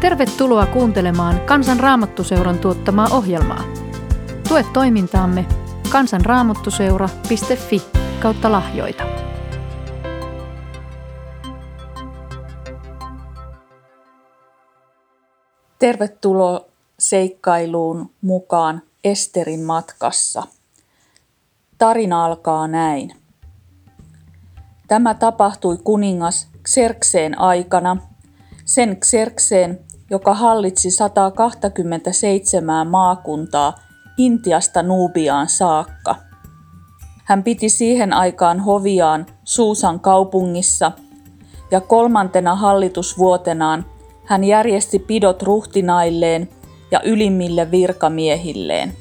Tervetuloa kuuntelemaan Kansan Raamattuseuran tuottamaa ohjelmaa. Tue toimintaamme kansanraamattuseura.fi kautta lahjoita. Tervetuloa seikkailuun mukaan Esterin matkassa. Tarina alkaa näin. Tämä tapahtui kuningas Xerxeen aikana, sen Xerxeen, joka hallitsi 127 maakuntaa Intiasta Nuubiaan saakka. Hän piti siihen aikaan hoviaan Suusan kaupungissa ja kolmantena hallitusvuotenaan hän järjesti pidot ruhtinailleen ja ylimmille virkamiehilleen.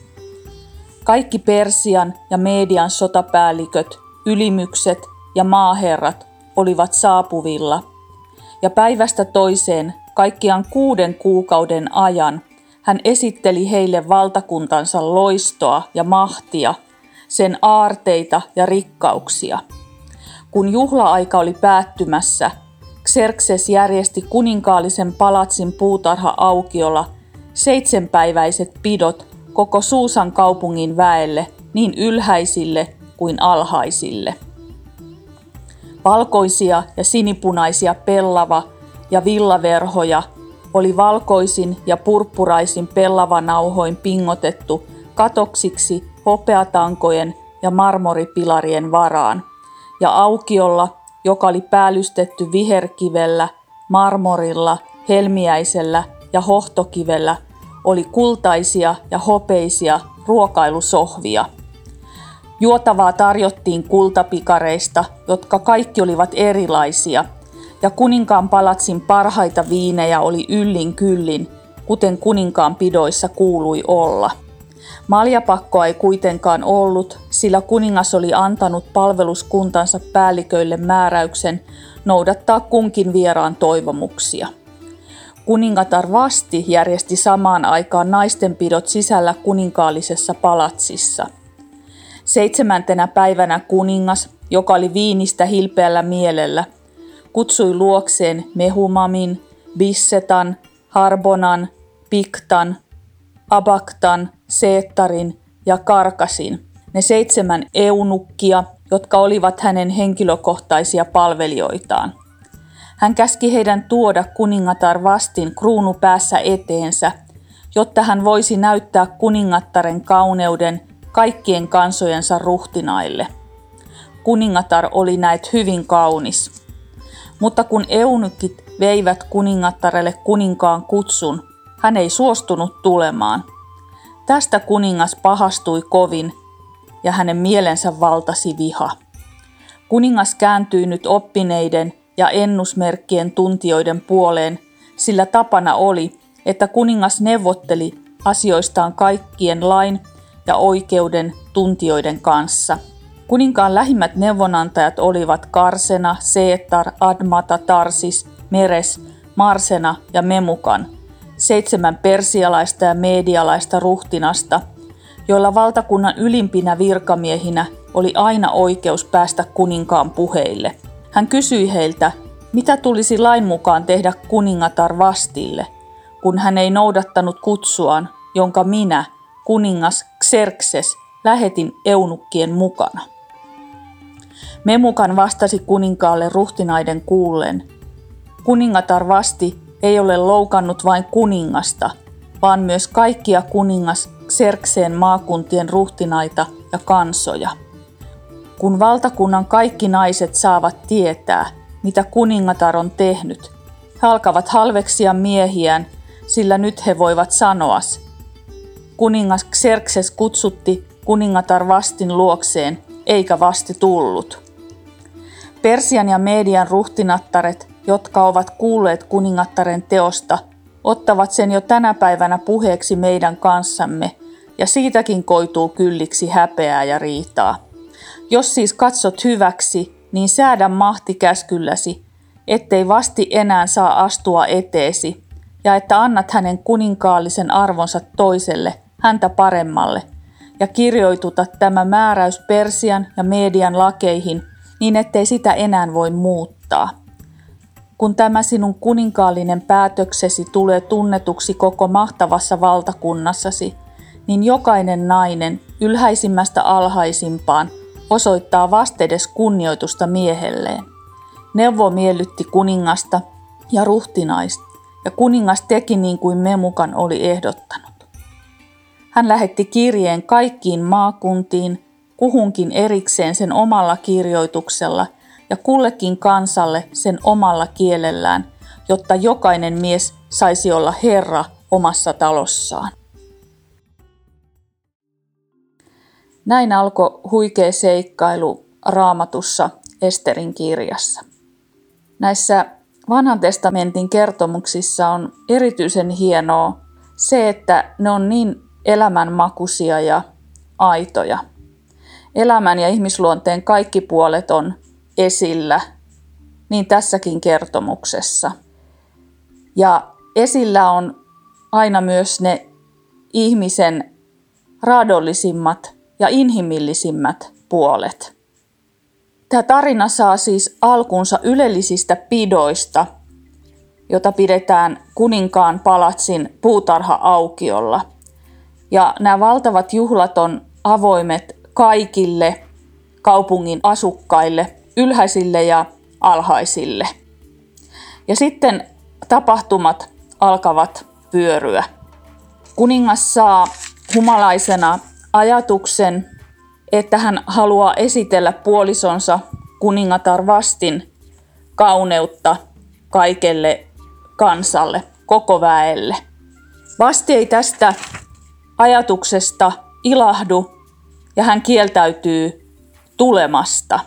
Kaikki Persian ja Median sotapäälliköt, ylimykset ja maaherrat olivat saapuvilla, ja päivästä toiseen kaikkiaan kuuden kuukauden ajan hän esitteli heille valtakuntansa loistoa ja mahtia, sen aarteita ja rikkauksia. Kun juhla-aika oli päättymässä, Xerxes järjesti kuninkaallisen palatsin puutarha-aukiolla seitsemänpäiväiset pidot koko Suusan kaupungin väelle, niin ylhäisille kuin alhaisille. Valkoisia ja sinipunaisia pellava ja villaverhoja oli valkoisin ja purppuraisin pellavanauhoin pingotettu katoksiksi hopeatankojen ja marmoripilarien varaan, ja aukiolla, joka oli päällystetty viherkivellä, marmorilla, helmiäisellä ja hohtokivellä, oli kultaisia ja hopeisia ruokailusohvia – Juotavaa tarjottiin kultapikareista, jotka kaikki olivat erilaisia, ja kuninkaan palatsin parhaita viinejä oli yllin kyllin, kuten kuninkaan pidoissa kuului olla. Maljapakkoa ei kuitenkaan ollut, sillä kuningas oli antanut palveluskuntansa päälliköille määräyksen noudattaa kunkin vieraan toivomuksia. Kuningatar Vasti järjesti samaan aikaan naistenpidot sisällä kuninkaallisessa palatsissa – Seitsemäntenä päivänä kuningas, joka oli viinistä hilpeällä mielellä, kutsui luokseen Mehumamin, Bissetan, Harbonan, Piktan, Abaktan, Seettarin ja Karkasin, ne seitsemän eunukkia, jotka olivat hänen henkilökohtaisia palvelijoitaan. Hän käski heidän tuoda kuningatar vastin kruunu päässä eteensä, jotta hän voisi näyttää kuningattaren kauneuden kaikkien kansojensa ruhtinaille. Kuningatar oli näet hyvin kaunis. Mutta kun eunykit veivät kuningattarelle kuninkaan kutsun, hän ei suostunut tulemaan. Tästä kuningas pahastui kovin ja hänen mielensä valtasi viha. Kuningas kääntyi nyt oppineiden ja ennusmerkkien tuntijoiden puoleen, sillä tapana oli, että kuningas neuvotteli asioistaan kaikkien lain ja oikeuden tuntijoiden kanssa. Kuninkaan lähimmät neuvonantajat olivat Karsena, Seetar, Admata, Tarsis, Meres, Marsena ja Memukan, seitsemän persialaista ja medialaista ruhtinasta, joilla valtakunnan ylimpinä virkamiehinä oli aina oikeus päästä kuninkaan puheille. Hän kysyi heiltä, mitä tulisi lain mukaan tehdä kuningatar vastille, kun hän ei noudattanut kutsuaan, jonka minä, kuningas Xerxes lähetin eunukkien mukana. Memukan vastasi kuninkaalle ruhtinaiden kuullen. Kuningatar vasti ei ole loukannut vain kuningasta, vaan myös kaikkia kuningas Xerxeen maakuntien ruhtinaita ja kansoja. Kun valtakunnan kaikki naiset saavat tietää, mitä kuningatar on tehnyt, he alkavat halveksia miehiään, sillä nyt he voivat sanoa, Kuningas Xerxes kutsutti kuningatar Vastin luokseen, eikä Vasti tullut. Persian ja Median ruhtinattaret, jotka ovat kuulleet kuningattaren teosta, ottavat sen jo tänä päivänä puheeksi meidän kanssamme, ja siitäkin koituu kylliksi häpeää ja riitaa. Jos siis katsot hyväksi, niin säädä mahti käskylläsi, ettei vasti enää saa astua eteesi, ja että annat hänen kuninkaallisen arvonsa toiselle – häntä paremmalle ja kirjoituta tämä määräys Persian ja median lakeihin niin ettei sitä enää voi muuttaa. kun tämä sinun kuninkaallinen päätöksesi tulee tunnetuksi koko mahtavassa valtakunnassasi, niin jokainen nainen ylhäisimmästä alhaisimpaan osoittaa vastedes kunnioitusta miehelleen. Neuvo miellytti kuningasta ja ruhtinaista, ja kuningas teki niin kuin Memukan oli ehdottanut. Hän lähetti kirjeen kaikkiin maakuntiin, kuhunkin erikseen sen omalla kirjoituksella ja kullekin kansalle sen omalla kielellään, jotta jokainen mies saisi olla herra omassa talossaan. Näin alkoi huikea seikkailu raamatussa Esterin kirjassa. Näissä vanhan testamentin kertomuksissa on erityisen hienoa se, että ne on niin elämänmakuisia ja aitoja. Elämän ja ihmisluonteen kaikki puolet on esillä, niin tässäkin kertomuksessa. Ja esillä on aina myös ne ihmisen raadollisimmat ja inhimillisimmät puolet. Tämä tarina saa siis alkunsa ylellisistä pidoista, jota pidetään kuninkaan palatsin puutarha-aukiolla. Ja nämä valtavat juhlat on avoimet kaikille kaupungin asukkaille, ylhäisille ja alhaisille. Ja sitten tapahtumat alkavat pyöryä. Kuningas saa humalaisena ajatuksen, että hän haluaa esitellä puolisonsa kuningatar Vastin kauneutta kaikelle kansalle, koko väelle. Vasti ei tästä ajatuksesta ilahdu ja hän kieltäytyy tulemasta.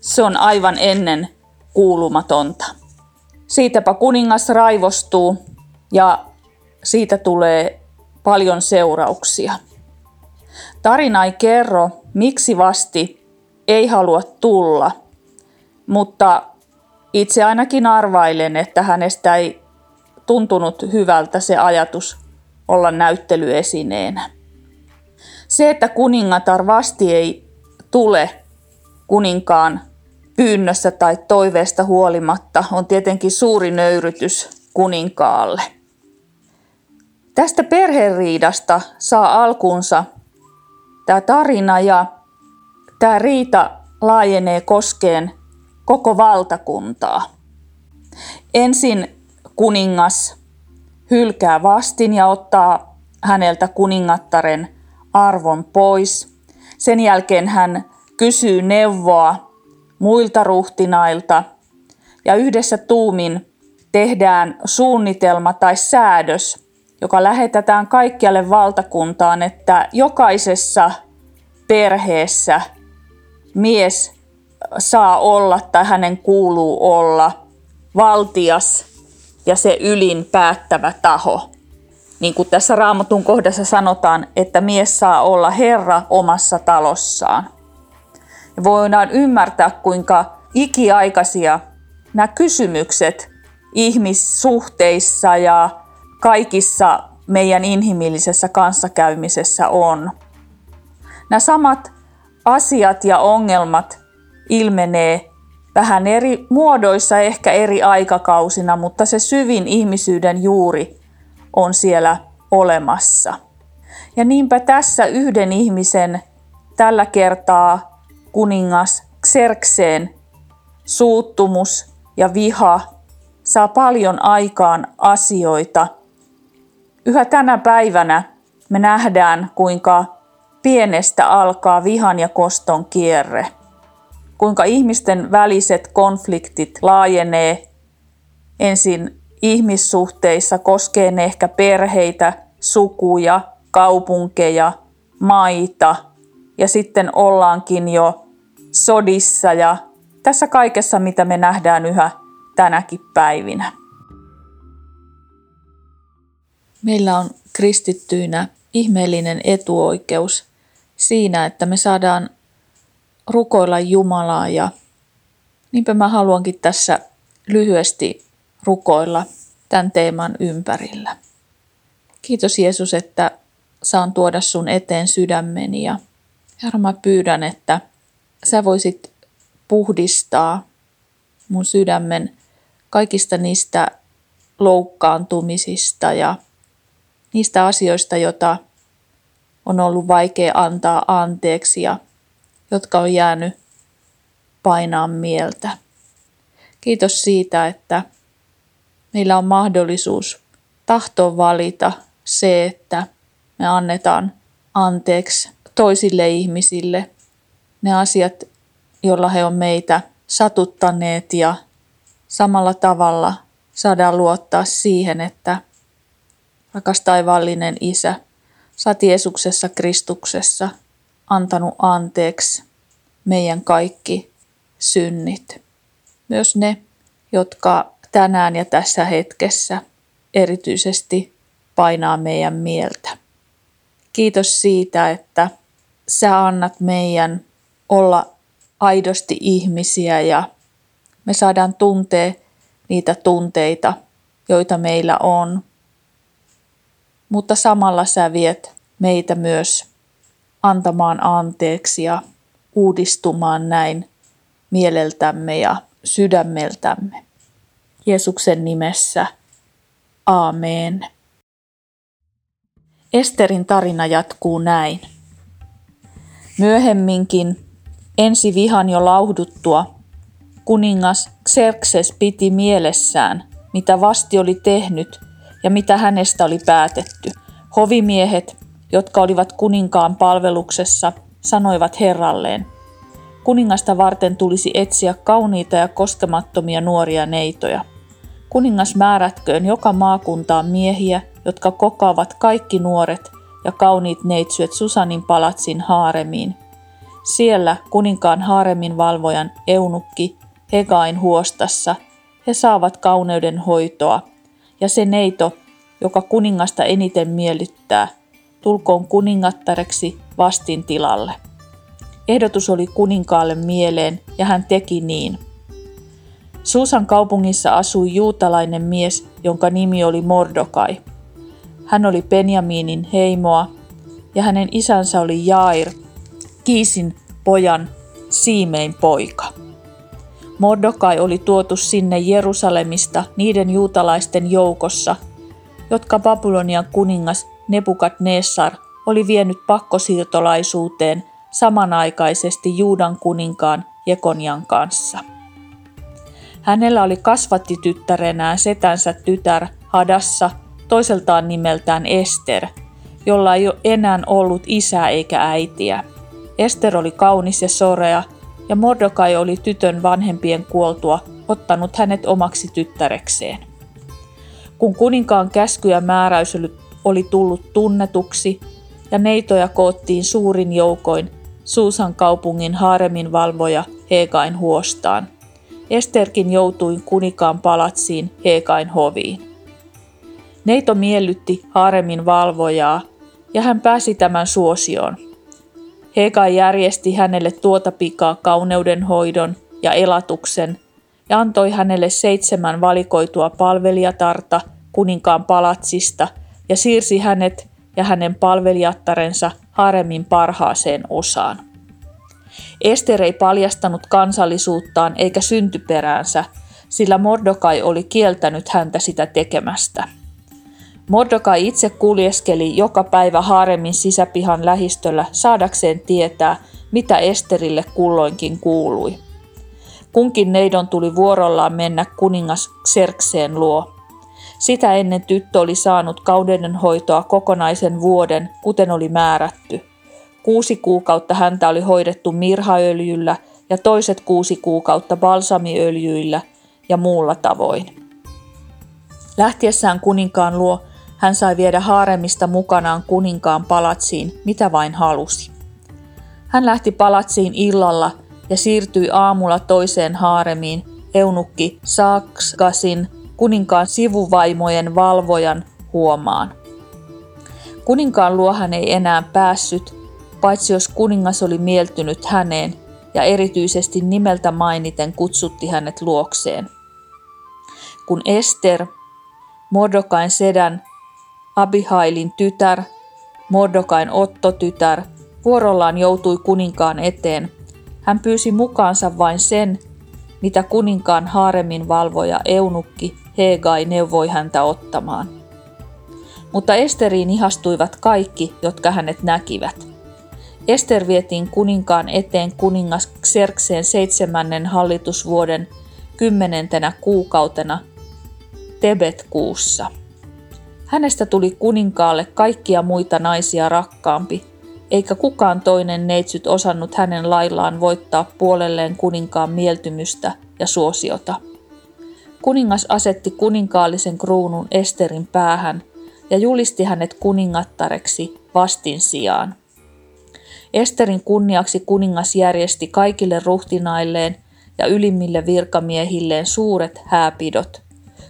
Se on aivan ennen kuulumatonta. Siitäpä kuningas raivostuu ja siitä tulee paljon seurauksia. Tarina ei kerro, miksi vasti ei halua tulla, mutta itse ainakin arvailen, että hänestä ei tuntunut hyvältä se ajatus olla näyttelyesineenä. Se, että kuningatar vasti ei tule kuninkaan pyynnössä tai toiveesta huolimatta, on tietenkin suuri nöyrytys kuninkaalle. Tästä perheriidasta saa alkunsa tämä tarina ja tämä riita laajenee koskeen koko valtakuntaa. Ensin kuningas hylkää vastin ja ottaa häneltä kuningattaren arvon pois. Sen jälkeen hän kysyy neuvoa muilta ruhtinailta ja yhdessä tuumin tehdään suunnitelma tai säädös, joka lähetetään kaikkialle valtakuntaan, että jokaisessa perheessä mies saa olla tai hänen kuuluu olla valtias ja se ylin päättävä taho. Niin kuin tässä raamatun kohdassa sanotaan, että mies saa olla herra omassa talossaan. Ja voidaan ymmärtää, kuinka ikiaikaisia nämä kysymykset ihmissuhteissa ja kaikissa meidän inhimillisessä kanssakäymisessä on. Nämä samat asiat ja ongelmat ilmenee vähän eri muodoissa, ehkä eri aikakausina, mutta se syvin ihmisyyden juuri on siellä olemassa. Ja niinpä tässä yhden ihmisen tällä kertaa kuningas Xerxeen suuttumus ja viha saa paljon aikaan asioita. Yhä tänä päivänä me nähdään, kuinka pienestä alkaa vihan ja koston kierre. Kuinka ihmisten väliset konfliktit laajenee ensin ihmissuhteissa, koskee ne ehkä perheitä, sukuja, kaupunkeja, maita ja sitten ollaankin jo sodissa ja tässä kaikessa, mitä me nähdään yhä tänäkin päivinä. Meillä on kristittyinä ihmeellinen etuoikeus siinä, että me saadaan rukoilla Jumalaa ja niinpä mä haluankin tässä lyhyesti rukoilla tämän teeman ympärillä. Kiitos Jeesus, että saan tuoda sun eteen sydämeni ja Herra mä pyydän, että sä voisit puhdistaa mun sydämen kaikista niistä loukkaantumisista ja niistä asioista, joita on ollut vaikea antaa anteeksi ja jotka on jäänyt painaa mieltä. Kiitos siitä, että meillä on mahdollisuus tahto valita se, että me annetaan anteeksi toisille ihmisille ne asiat, joilla he on meitä satuttaneet ja samalla tavalla saadaan luottaa siihen, että rakas taivaallinen Isä, sä oot Jeesuksessa Kristuksessa antanut anteeksi meidän kaikki synnit. Myös ne, jotka tänään ja tässä hetkessä erityisesti painaa meidän mieltä. Kiitos siitä, että sä annat meidän olla aidosti ihmisiä ja me saadaan tuntea niitä tunteita, joita meillä on. Mutta samalla sä viet meitä myös antamaan anteeksi ja uudistumaan näin mieleltämme ja sydämeltämme. Jeesuksen nimessä. Aamen. Esterin tarina jatkuu näin. Myöhemminkin, ensi vihan jo lauhduttua, kuningas Xerxes piti mielessään, mitä vasti oli tehnyt ja mitä hänestä oli päätetty. Hovimiehet, jotka olivat kuninkaan palveluksessa, sanoivat herralleen, kuningasta varten tulisi etsiä kauniita ja koskemattomia nuoria neitoja. Kuningas määrätköön joka maakuntaan miehiä, jotka kokoavat kaikki nuoret ja kauniit neitsyöt Susanin palatsin haaremiin. Siellä kuninkaan haaremin valvojan eunukki Hegain huostassa he saavat kauneuden hoitoa, ja se neito, joka kuningasta eniten miellyttää, tulkoon kuningattareksi vastin tilalle. Ehdotus oli kuninkaalle mieleen, ja hän teki niin. Suusan kaupungissa asui juutalainen mies, jonka nimi oli Mordokai. Hän oli Benjaminin heimoa, ja hänen isänsä oli Jair, Kiisin pojan Siimein poika. Mordokai oli tuotu sinne Jerusalemista niiden juutalaisten joukossa, jotka Babylonian kuningas Nebukadnessar oli vienyt pakkosiirtolaisuuteen samanaikaisesti Juudan kuninkaan Jekonian kanssa. Hänellä oli kasvattityttärenään setänsä tytär Hadassa, toiseltaan nimeltään Ester, jolla ei ole enää ollut isää eikä äitiä. Ester oli kaunis ja sorea, ja Mordokai oli tytön vanhempien kuoltua ottanut hänet omaksi tyttärekseen. Kun kuninkaan käsky ja määräys oli tullut tunnetuksi ja neitoja koottiin suurin joukoin Suusan kaupungin haaremin valvoja Hegain huostaan. Esterkin joutui kunikaan palatsiin Hegain hoviin. Neito miellytti haaremin valvojaa ja hän pääsi tämän suosioon – Hega järjesti hänelle tuota pikaa kauneudenhoidon ja elatuksen ja antoi hänelle seitsemän valikoitua palvelijatarta kuninkaan palatsista ja siirsi hänet ja hänen palvelijattarensa haremin parhaaseen osaan. Ester ei paljastanut kansallisuuttaan eikä syntyperäänsä, sillä Mordokai oli kieltänyt häntä sitä tekemästä. Mordokai itse kuljeskeli joka päivä haaremin sisäpihan lähistöllä saadakseen tietää, mitä Esterille kulloinkin kuului. Kunkin neidon tuli vuorollaan mennä kuningas Xerxeen luo. Sitä ennen tyttö oli saanut kaudenhoitoa kokonaisen vuoden, kuten oli määrätty. Kuusi kuukautta häntä oli hoidettu mirhaöljyllä ja toiset kuusi kuukautta balsamiöljyillä ja muulla tavoin. Lähtiessään kuninkaan luo hän sai viedä haaremista mukanaan kuninkaan palatsiin, mitä vain halusi. Hän lähti palatsiin illalla ja siirtyi aamulla toiseen haaremiin eunukki Sakskasin kuninkaan sivuvaimojen valvojan huomaan. Kuninkaan luo hän ei enää päässyt, paitsi jos kuningas oli mieltynyt häneen ja erityisesti nimeltä mainiten kutsutti hänet luokseen. Kun Ester, Mordokain sedän Abihailin tytär, Mordokain Otto-tytär, vuorollaan joutui kuninkaan eteen. Hän pyysi mukaansa vain sen, mitä kuninkaan haaremin valvoja Eunukki Hegai neuvoi häntä ottamaan. Mutta Esteriin ihastuivat kaikki, jotka hänet näkivät. Ester vietiin kuninkaan eteen kuningas Xerxeen seitsemännen hallitusvuoden kymmenentenä kuukautena Tebet-kuussa. Hänestä tuli kuninkaalle kaikkia muita naisia rakkaampi, eikä kukaan toinen neitsyt osannut hänen laillaan voittaa puolelleen kuninkaan mieltymystä ja suosiota. Kuningas asetti kuninkaallisen kruunun Esterin päähän ja julisti hänet kuningattareksi vastin sijaan. Esterin kunniaksi kuningas järjesti kaikille ruhtinailleen ja ylimmille virkamiehilleen suuret hääpidot,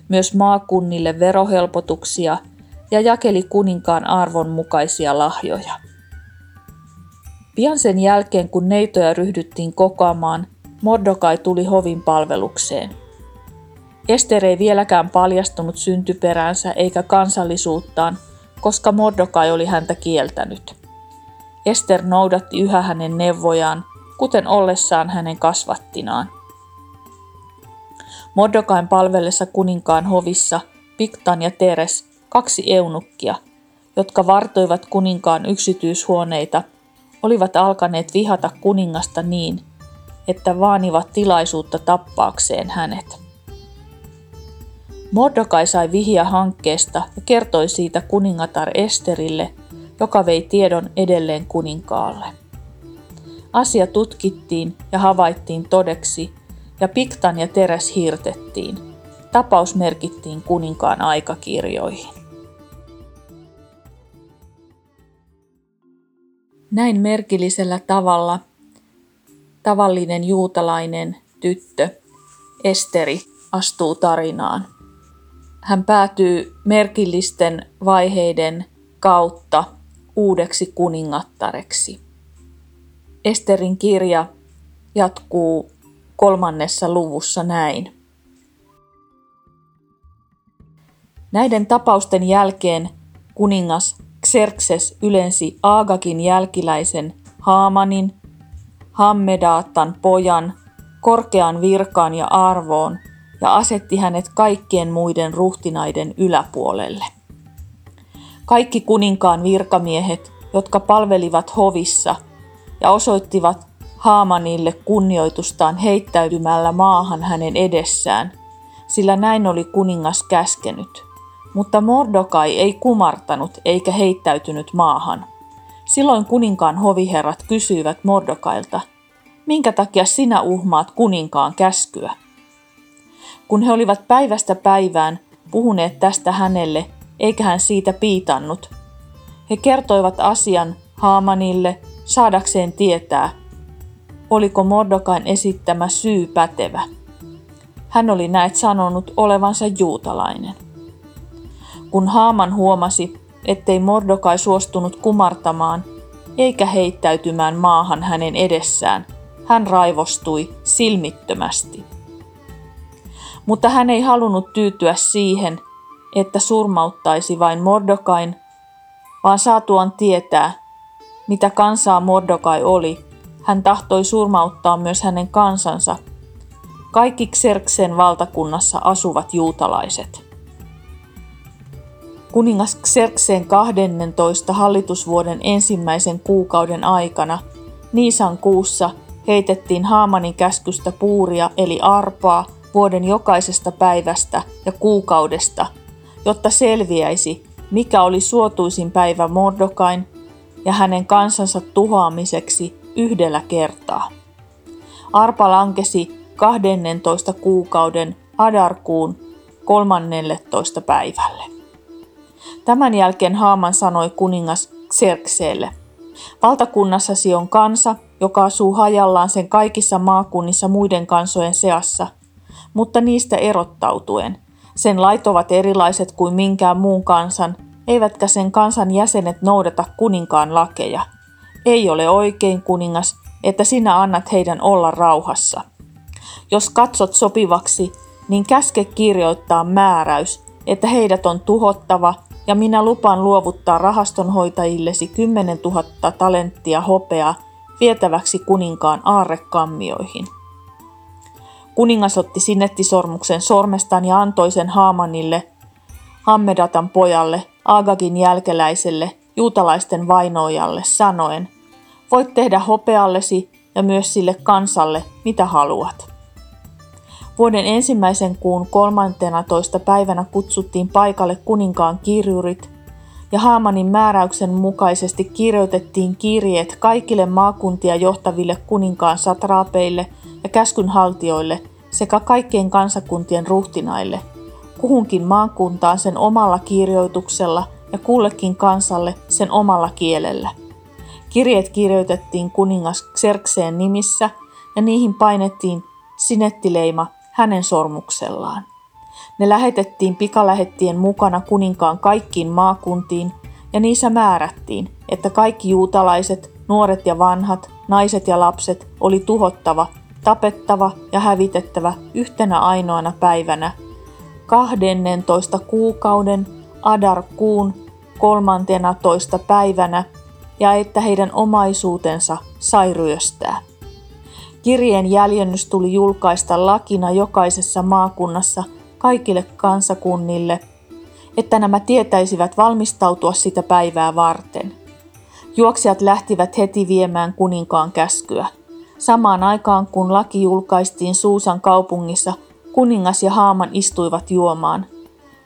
myös maakunnille verohelpotuksia ja jakeli kuninkaan arvon mukaisia lahjoja. Pian sen jälkeen, kun neitoja ryhdyttiin kokoamaan, Mordokai tuli hovin palvelukseen. Ester ei vieläkään paljastunut syntyperänsä eikä kansallisuuttaan, koska Mordokai oli häntä kieltänyt. Ester noudatti yhä hänen neuvojaan, kuten ollessaan hänen kasvattinaan. Mordokain palvellessa kuninkaan hovissa Piktan ja Teres, kaksi eunukkia, jotka vartoivat kuninkaan yksityishuoneita, olivat alkaneet vihata kuningasta niin, että vaanivat tilaisuutta tappaakseen hänet. Mordokai sai vihiä hankkeesta ja kertoi siitä kuningatar Esterille, joka vei tiedon edelleen kuninkaalle. Asia tutkittiin ja havaittiin todeksi, ja Piktan ja Teräs hirtettiin. Tapaus merkittiin kuninkaan aikakirjoihin. Näin merkillisellä tavalla tavallinen juutalainen tyttö Esteri astuu tarinaan. Hän päätyy merkillisten vaiheiden kautta uudeksi kuningattareksi. Esterin kirja jatkuu kolmannessa luvussa näin. Näiden tapausten jälkeen kuningas Xerxes ylensi Aagakin jälkiläisen Haamanin, Hammedaattan pojan, korkean virkaan ja arvoon ja asetti hänet kaikkien muiden ruhtinaiden yläpuolelle. Kaikki kuninkaan virkamiehet, jotka palvelivat hovissa ja osoittivat Haamanille kunnioitustaan heittäytymällä maahan hänen edessään, sillä näin oli kuningas käskenyt. Mutta Mordokai ei kumartanut eikä heittäytynyt maahan. Silloin kuninkaan hoviherrat kysyivät Mordokailta, minkä takia sinä uhmaat kuninkaan käskyä? Kun he olivat päivästä päivään puhuneet tästä hänelle, eikä hän siitä piitannut, he kertoivat asian Haamanille saadakseen tietää, oliko Mordokain esittämä syy pätevä. Hän oli näet sanonut olevansa juutalainen. Kun Haaman huomasi, ettei Mordokai suostunut kumartamaan eikä heittäytymään maahan hänen edessään, hän raivostui silmittömästi. Mutta hän ei halunnut tyytyä siihen, että surmauttaisi vain Mordokain, vaan saatuan tietää, mitä kansaa Mordokai oli, hän tahtoi surmauttaa myös hänen kansansa, kaikki Xerxen valtakunnassa asuvat juutalaiset. Kuningas Xerxen 12. hallitusvuoden ensimmäisen kuukauden aikana Niisan kuussa heitettiin Haamanin käskystä puuria eli arpaa vuoden jokaisesta päivästä ja kuukaudesta, jotta selviäisi, mikä oli suotuisin päivä Mordokain ja hänen kansansa tuhoamiseksi yhdellä kertaa. Arpa lankesi 12 kuukauden Adarkuun 13. päivälle. Tämän jälkeen Haaman sanoi kuningas Xerxeelle, valtakunnassasi on kansa, joka asuu hajallaan sen kaikissa maakunnissa muiden kansojen seassa, mutta niistä erottautuen. Sen lait ovat erilaiset kuin minkään muun kansan, eivätkä sen kansan jäsenet noudata kuninkaan lakeja. Ei ole oikein, kuningas, että sinä annat heidän olla rauhassa. Jos katsot sopivaksi, niin käske kirjoittaa määräys, että heidät on tuhottava, ja minä lupaan luovuttaa rahastonhoitajillesi 10 000 talenttia hopeaa vietäväksi kuninkaan aarrekammioihin. Kuningas otti sinettisormuksen sormestaan ja antoi sen Haamanille, Hammedatan pojalle, Agagin jälkeläiselle, juutalaisten vainoajalle, sanoen, voit tehdä hopeallesi ja myös sille kansalle, mitä haluat. Vuoden ensimmäisen kuun 13. päivänä kutsuttiin paikalle kuninkaan kirjurit ja Haamanin määräyksen mukaisesti kirjoitettiin kirjeet kaikille maakuntia johtaville kuninkaan satraapeille ja käskynhaltijoille sekä kaikkien kansakuntien ruhtinaille, kuhunkin maakuntaan sen omalla kirjoituksella ja kullekin kansalle sen omalla kielellä. Kirjeet kirjoitettiin kuningas Xerxeen nimissä ja niihin painettiin sinettileima hänen sormuksellaan. Ne lähetettiin pikalähettien mukana kuninkaan kaikkiin maakuntiin ja niissä määrättiin, että kaikki juutalaiset, nuoret ja vanhat, naiset ja lapset oli tuhottava, tapettava ja hävitettävä yhtenä ainoana päivänä 12 kuukauden Adar kuun 13 päivänä ja että heidän omaisuutensa sai ryöstää. Kirjeen jäljennys tuli julkaista lakina jokaisessa maakunnassa kaikille kansakunnille, että nämä tietäisivät valmistautua sitä päivää varten. Juoksijat lähtivät heti viemään kuninkaan käskyä. Samaan aikaan kun laki julkaistiin Suusan kaupungissa, kuningas ja Haaman istuivat juomaan,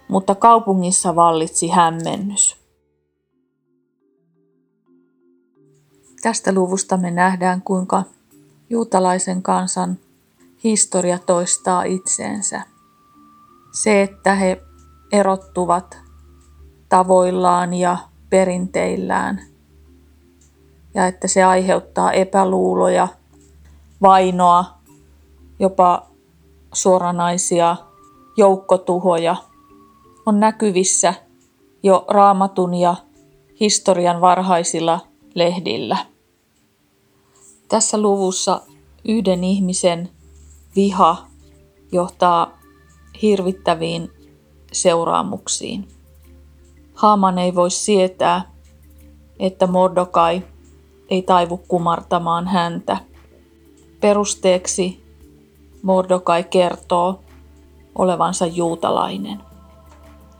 mutta kaupungissa vallitsi hämmennys. Tästä luvusta me nähdään, kuinka juutalaisen kansan historia toistaa itseensä. Se, että he erottuvat tavoillaan ja perinteillään ja että se aiheuttaa epäluuloja, vainoa, jopa suoranaisia joukkotuhoja, on näkyvissä jo raamatun ja historian varhaisilla lehdillä. Tässä luvussa yhden ihmisen viha johtaa hirvittäviin seuraamuksiin. Haaman ei voi sietää, että Mordokai ei taivu kumartamaan häntä. Perusteeksi Mordokai kertoo olevansa juutalainen.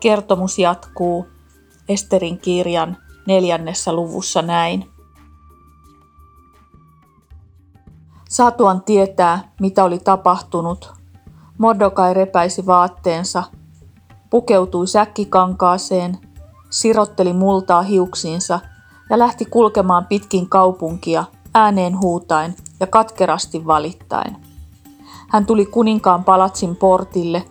Kertomus jatkuu Esterin kirjan neljännessä luvussa näin. Saatuan tietää, mitä oli tapahtunut, Mordokai repäisi vaatteensa, pukeutui säkkikankaaseen, sirotteli multaa hiuksiinsa ja lähti kulkemaan pitkin kaupunkia ääneen huutain ja katkerasti valittain. Hän tuli kuninkaan palatsin portille,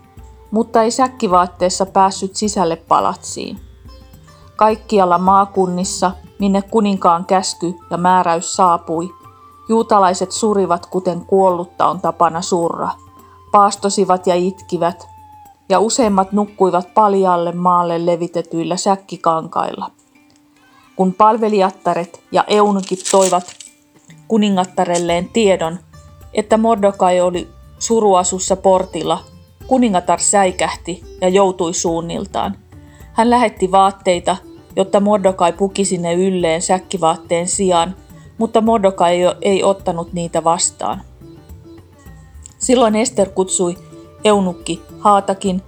mutta ei säkkivaatteessa päässyt sisälle palatsiin. Kaikkialla maakunnissa, minne kuninkaan käsky ja määräys saapui, juutalaiset surivat kuten kuollutta on tapana surra, paastosivat ja itkivät, ja useimmat nukkuivat paljalle maalle levitetyillä säkkikankailla. Kun palvelijattaret ja eunukit toivat kuningattarelleen tiedon, että Mordokai oli suruasussa portilla, kuningatar säikähti ja joutui suunniltaan. Hän lähetti vaatteita, jotta Mordokai pukisi ne ylleen säkkivaatteen sijaan, mutta Mordokai ei ottanut niitä vastaan. Silloin Ester kutsui eunukki Haatakin,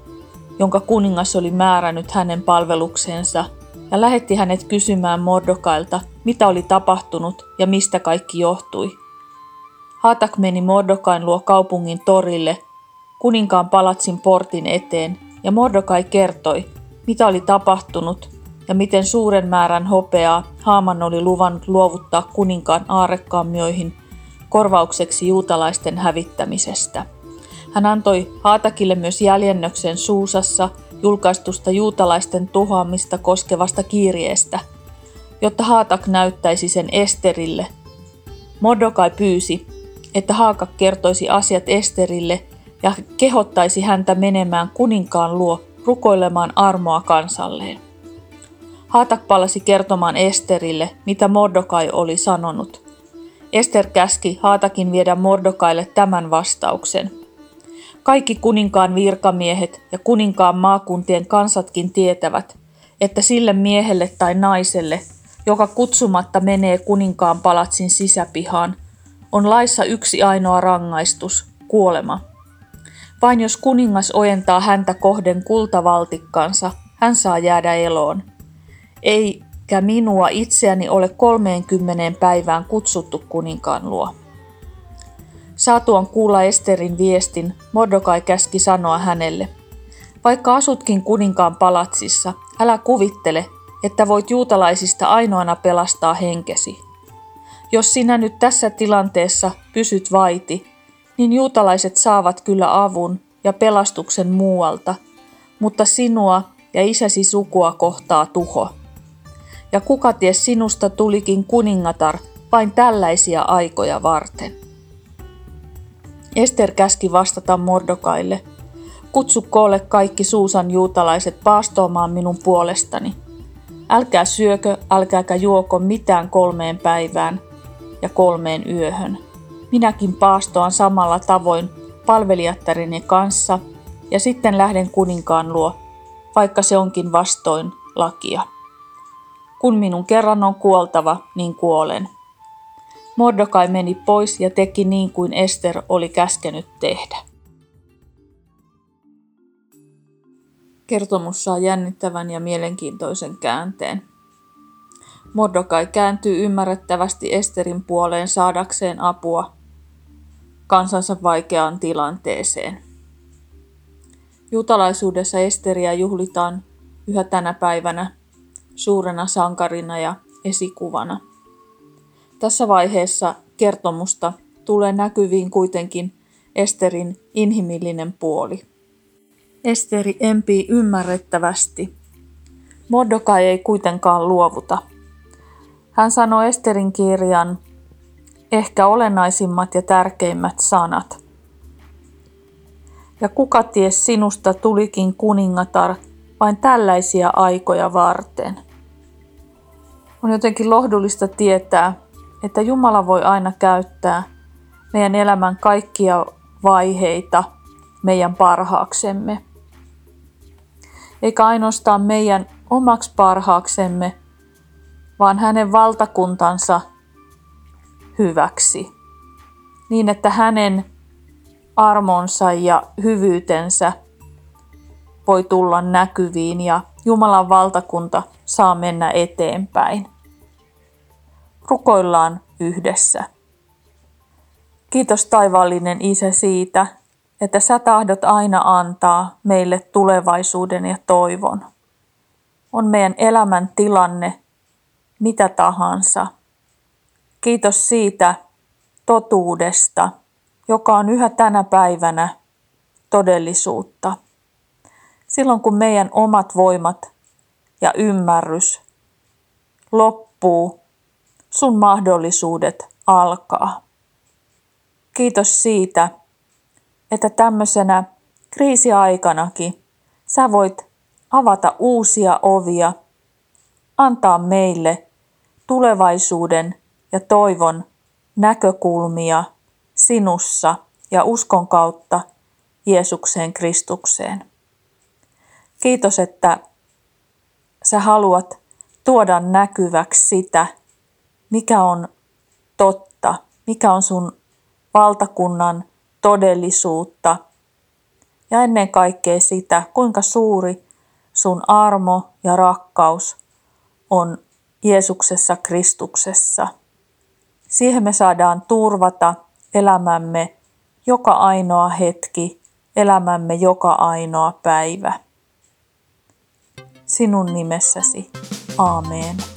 jonka kuningas oli määrännyt hänen palvelukseensa, ja lähetti hänet kysymään Mordokailta, mitä oli tapahtunut ja mistä kaikki johtui. Haatak meni Mordokain luo kaupungin torille, kuninkaan palatsin portin eteen, ja Mordokai kertoi, mitä oli tapahtunut ja miten suuren määrän hopeaa Haaman oli luvannut luovuttaa kuninkaan aarekaammioihin korvaukseksi juutalaisten hävittämisestä. Hän antoi Haatakille myös jäljennöksen Suusassa julkaistusta juutalaisten tuhoamista koskevasta kirjeestä, jotta Haatak näyttäisi sen Esterille. Mordokai pyysi, että Haakak kertoisi asiat Esterille ja kehottaisi häntä menemään kuninkaan luo rukoilemaan armoa kansalleen. Haatak palasi kertomaan Esterille, mitä Mordokai oli sanonut. Ester käski Haatakin viedä Mordokaille tämän vastauksen. Kaikki kuninkaan virkamiehet ja kuninkaan maakuntien kansatkin tietävät, että sille miehelle tai naiselle, joka kutsumatta menee kuninkaan palatsin sisäpihaan, on laissa yksi ainoa rangaistus, kuolema. Vain jos kuningas ojentaa häntä kohden kultavaltikkansa, hän saa jäädä eloon. Eikä minua itseäni ole kolmeenkymmeneen päivään kutsuttu kuninkaan luo. Saatuan kuulla Esterin viestin, Mordokai käski sanoa hänelle, vaikka asutkin kuninkaan palatsissa, älä kuvittele, että voit juutalaisista ainoana pelastaa henkesi. Jos sinä nyt tässä tilanteessa pysyt vaiti, niin juutalaiset saavat kyllä avun ja pelastuksen muualta, mutta sinua ja isäsi sukua kohtaa tuho. Ja kuka ties sinusta tulikin kuningatar vain tällaisia aikoja varten. Ester käski vastata Mordokaille, kutsu koolle kaikki Suusan juutalaiset paastoamaan minun puolestani. Älkää syökö, älkääkä juoko mitään kolmeen päivään ja kolmeen yöhön. Minäkin paastoan samalla tavoin palvelijattarini kanssa ja sitten lähden kuninkaan luo, vaikka se onkin vastoin lakia. Kun minun kerran on kuoltava, niin kuolen. Mordokai meni pois ja teki niin kuin Ester oli käskenyt tehdä. Kertomus saa jännittävän ja mielenkiintoisen käänteen. Mordokai kääntyy ymmärrettävästi Esterin puoleen saadakseen apua kansansa vaikeaan tilanteeseen. Jutalaisuudessa Esteriä juhlitaan yhä tänä päivänä suurena sankarina ja esikuvana. Tässä vaiheessa kertomusta tulee näkyviin kuitenkin Esterin inhimillinen puoli. Esteri empii ymmärrettävästi. Mordokai ei kuitenkaan luovuta. Hän sanoi Esterin kirjan ehkä olennaisimmat ja tärkeimmät sanat. Ja kuka ties sinusta tulikin kuningatar vain tällaisia aikoja varten. On jotenkin lohdullista tietää, että Jumala voi aina käyttää meidän elämän kaikkia vaiheita meidän parhaaksemme. Eikä ainoastaan meidän omaksi parhaaksemme, vaan hänen valtakuntansa hyväksi. Niin, että hänen armonsa ja hyvyytensä voi tulla näkyviin ja Jumalan valtakunta saa mennä eteenpäin. Rukoillaan yhdessä. Kiitos taivaallinen Isä siitä, että sä tahdot aina antaa meille tulevaisuuden ja toivon. On meidän elämän tilanne mitä tahansa. Kiitos siitä totuudesta, joka on yhä tänä päivänä todellisuutta. Silloin kun meidän omat voimat ja ymmärrys loppuu, sun mahdollisuudet alkaa. Kiitos siitä, että tämmöisenä kriisiaikanakin sä voit avata uusia ovia, antaa meille tulevaisuuden ja toivon näkökulmia sinussa ja uskon kautta Jeesukseen Kristukseen. Kiitos, että sä haluat tuoda näkyväksi sitä, mikä on totta, mikä on sun valtakunnan todellisuutta ja ennen kaikkea sitä, kuinka suuri sun armo ja rakkaus on Jeesuksessa Kristuksessa. Siihen me saadaan turvata elämämme joka ainoa hetki, elämämme joka ainoa päivä. Sinun nimessäsi. Aamen.